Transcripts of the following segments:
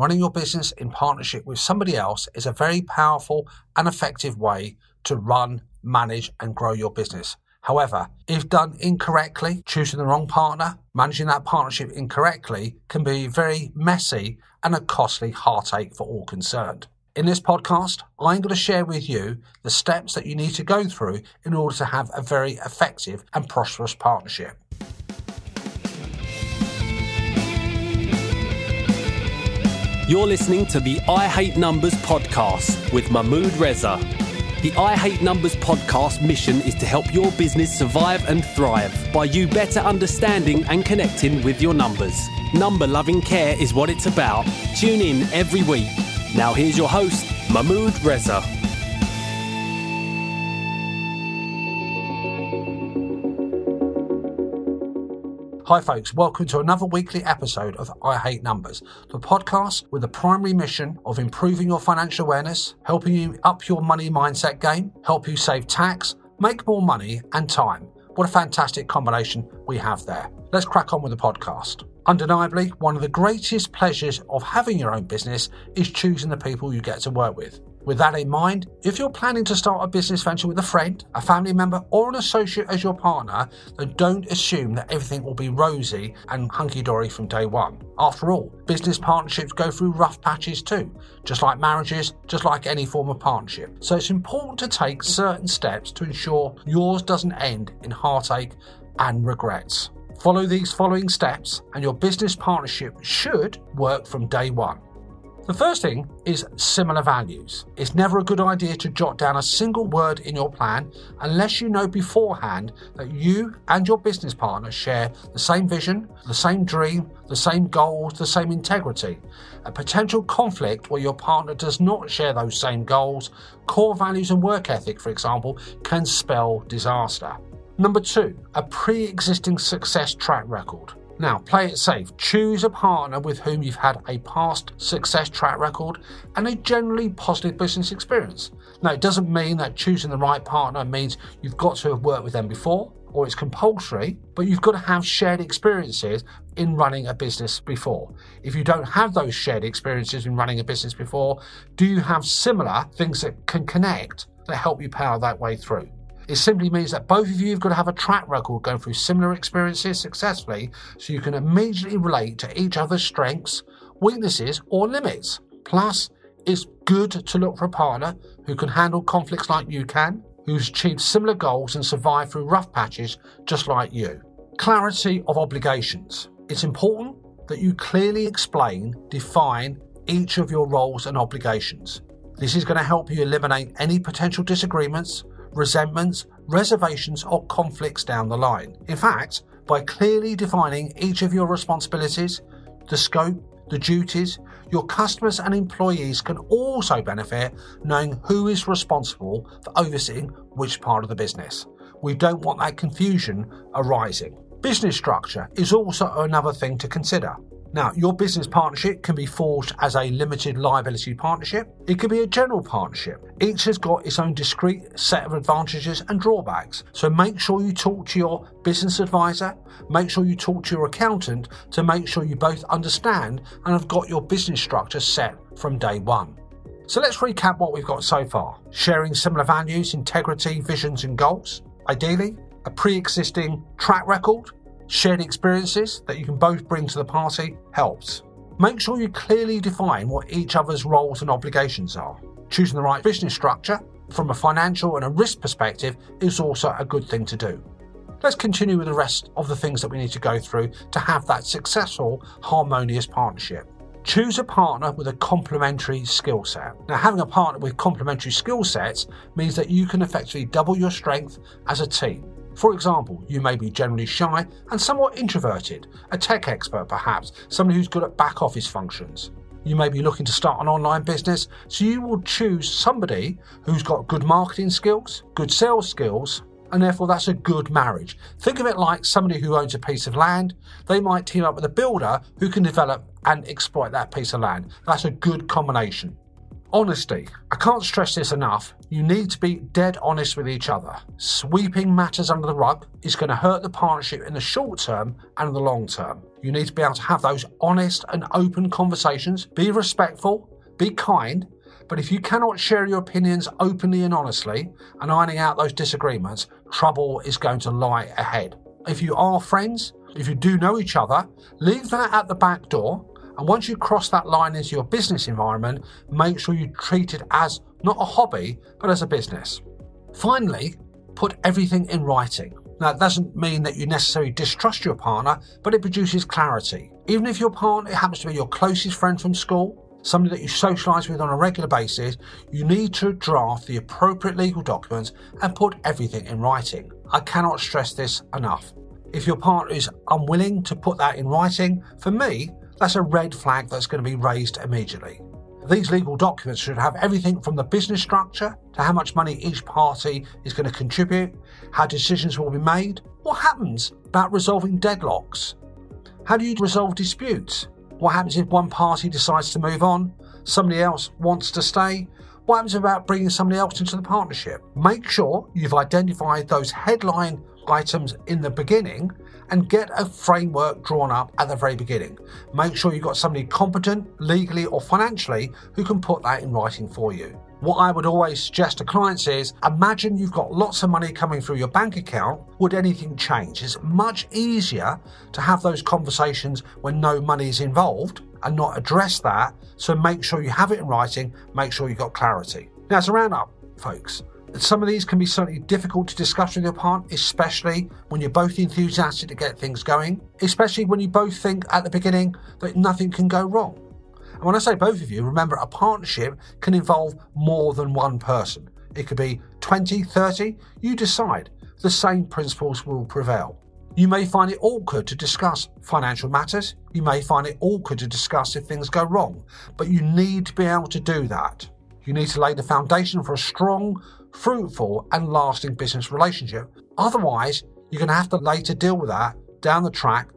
running your business in partnership with somebody else is a very powerful and effective way to run, manage, and grow your business. However, if done incorrectly, choosing the wrong partner, managing that partnership incorrectly can be very messy and a costly heartache for all concerned. In this podcast, I'm going to share with you the steps that you need to go through in order to have a very effective and prosperous partnership. You're listening to the I Hate Numbers podcast with Mahmood Reza. The I Hate Numbers podcast mission is to help your business survive and thrive by you better understanding and connecting with your numbers. Number loving care is what it's about. Tune in every week. Now, here's your host, Mahmood Reza. Hi, folks. Welcome to another weekly episode of I Hate Numbers, the podcast with the primary mission of improving your financial awareness, helping you up your money mindset game, help you save tax, make more money, and time. What a fantastic combination we have there. Let's crack on with the podcast. Undeniably, one of the greatest pleasures of having your own business is choosing the people you get to work with. With that in mind, if you're planning to start a business venture with a friend, a family member, or an associate as your partner, then don't assume that everything will be rosy and hunky dory from day one. After all, business partnerships go through rough patches too, just like marriages, just like any form of partnership. So it's important to take certain steps to ensure yours doesn't end in heartache and regrets. Follow these following steps, and your business partnership should work from day one. The first thing is similar values. It's never a good idea to jot down a single word in your plan unless you know beforehand that you and your business partner share the same vision, the same dream, the same goals, the same integrity. A potential conflict where your partner does not share those same goals, core values, and work ethic, for example, can spell disaster. Number two, a pre existing success track record. Now, play it safe. Choose a partner with whom you've had a past success track record and a generally positive business experience. Now, it doesn't mean that choosing the right partner means you've got to have worked with them before or it's compulsory, but you've got to have shared experiences in running a business before. If you don't have those shared experiences in running a business before, do you have similar things that can connect that help you power that way through? It simply means that both of you have got to have a track record going through similar experiences successfully so you can immediately relate to each other's strengths, weaknesses, or limits. Plus, it's good to look for a partner who can handle conflicts like you can, who's achieved similar goals and survived through rough patches just like you. Clarity of obligations. It's important that you clearly explain, define each of your roles and obligations. This is going to help you eliminate any potential disagreements resentments, reservations, or conflicts down the line. In fact, by clearly defining each of your responsibilities, the scope, the duties, your customers and employees can also benefit knowing who is responsible for overseeing which part of the business. We don't want that confusion arising. Business structure is also another thing to consider. Now, your business partnership can be forged as a limited liability partnership. It could be a general partnership. Each has got its own discrete set of advantages and drawbacks. So make sure you talk to your business advisor, make sure you talk to your accountant to make sure you both understand and have got your business structure set from day one. So let's recap what we've got so far. Sharing similar values, integrity, visions, and goals. Ideally, a pre existing track record shared experiences that you can both bring to the party helps. Make sure you clearly define what each other's roles and obligations are. Choosing the right business structure from a financial and a risk perspective is also a good thing to do. Let's continue with the rest of the things that we need to go through to have that successful, harmonious partnership. Choose a partner with a complementary skill set. Now, having a partner with complementary skill sets means that you can effectively double your strength as a team. For example, you may be generally shy and somewhat introverted, a tech expert perhaps, somebody who's good at back office functions. You may be looking to start an online business, so you will choose somebody who's got good marketing skills, good sales skills, and therefore that's a good marriage. Think of it like somebody who owns a piece of land. They might team up with a builder who can develop and exploit that piece of land. That's a good combination. Honesty. I can't stress this enough. You need to be dead honest with each other. Sweeping matters under the rug is going to hurt the partnership in the short term and the long term. You need to be able to have those honest and open conversations, be respectful, be kind, but if you cannot share your opinions openly and honestly and ironing out those disagreements, trouble is going to lie ahead. If you are friends, if you do know each other, leave that at the back door. And once you cross that line into your business environment, make sure you treat it as not a hobby, but as a business. Finally, put everything in writing. Now, that doesn't mean that you necessarily distrust your partner, but it produces clarity. Even if your partner happens to be your closest friend from school, somebody that you socialise with on a regular basis, you need to draft the appropriate legal documents and put everything in writing. I cannot stress this enough. If your partner is unwilling to put that in writing, for me, that's a red flag that's going to be raised immediately. These legal documents should have everything from the business structure to how much money each party is going to contribute, how decisions will be made, what happens about resolving deadlocks, how do you resolve disputes, what happens if one party decides to move on, somebody else wants to stay? What happens about bringing somebody else into the partnership? Make sure you've identified those headline items in the beginning and get a framework drawn up at the very beginning. Make sure you've got somebody competent, legally or financially, who can put that in writing for you. What I would always suggest to clients is imagine you've got lots of money coming through your bank account. Would anything change? It's much easier to have those conversations when no money is involved and not address that. So make sure you have it in writing, make sure you've got clarity. Now, as a roundup, folks, some of these can be certainly difficult to discuss with your partner, especially when you're both enthusiastic to get things going, especially when you both think at the beginning that nothing can go wrong. And when I say both of you, remember a partnership can involve more than one person. It could be 20, 30, you decide. The same principles will prevail. You may find it awkward to discuss financial matters. You may find it awkward to discuss if things go wrong, but you need to be able to do that. You need to lay the foundation for a strong, fruitful, and lasting business relationship. Otherwise, you're going to have to later deal with that down the track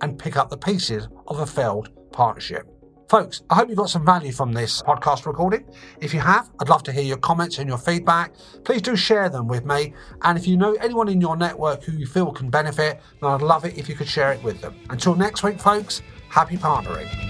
and pick up the pieces of a failed partnership. Folks, I hope you got some value from this podcast recording. If you have, I'd love to hear your comments and your feedback. Please do share them with me. And if you know anyone in your network who you feel can benefit, then I'd love it if you could share it with them. Until next week, folks, happy partnering.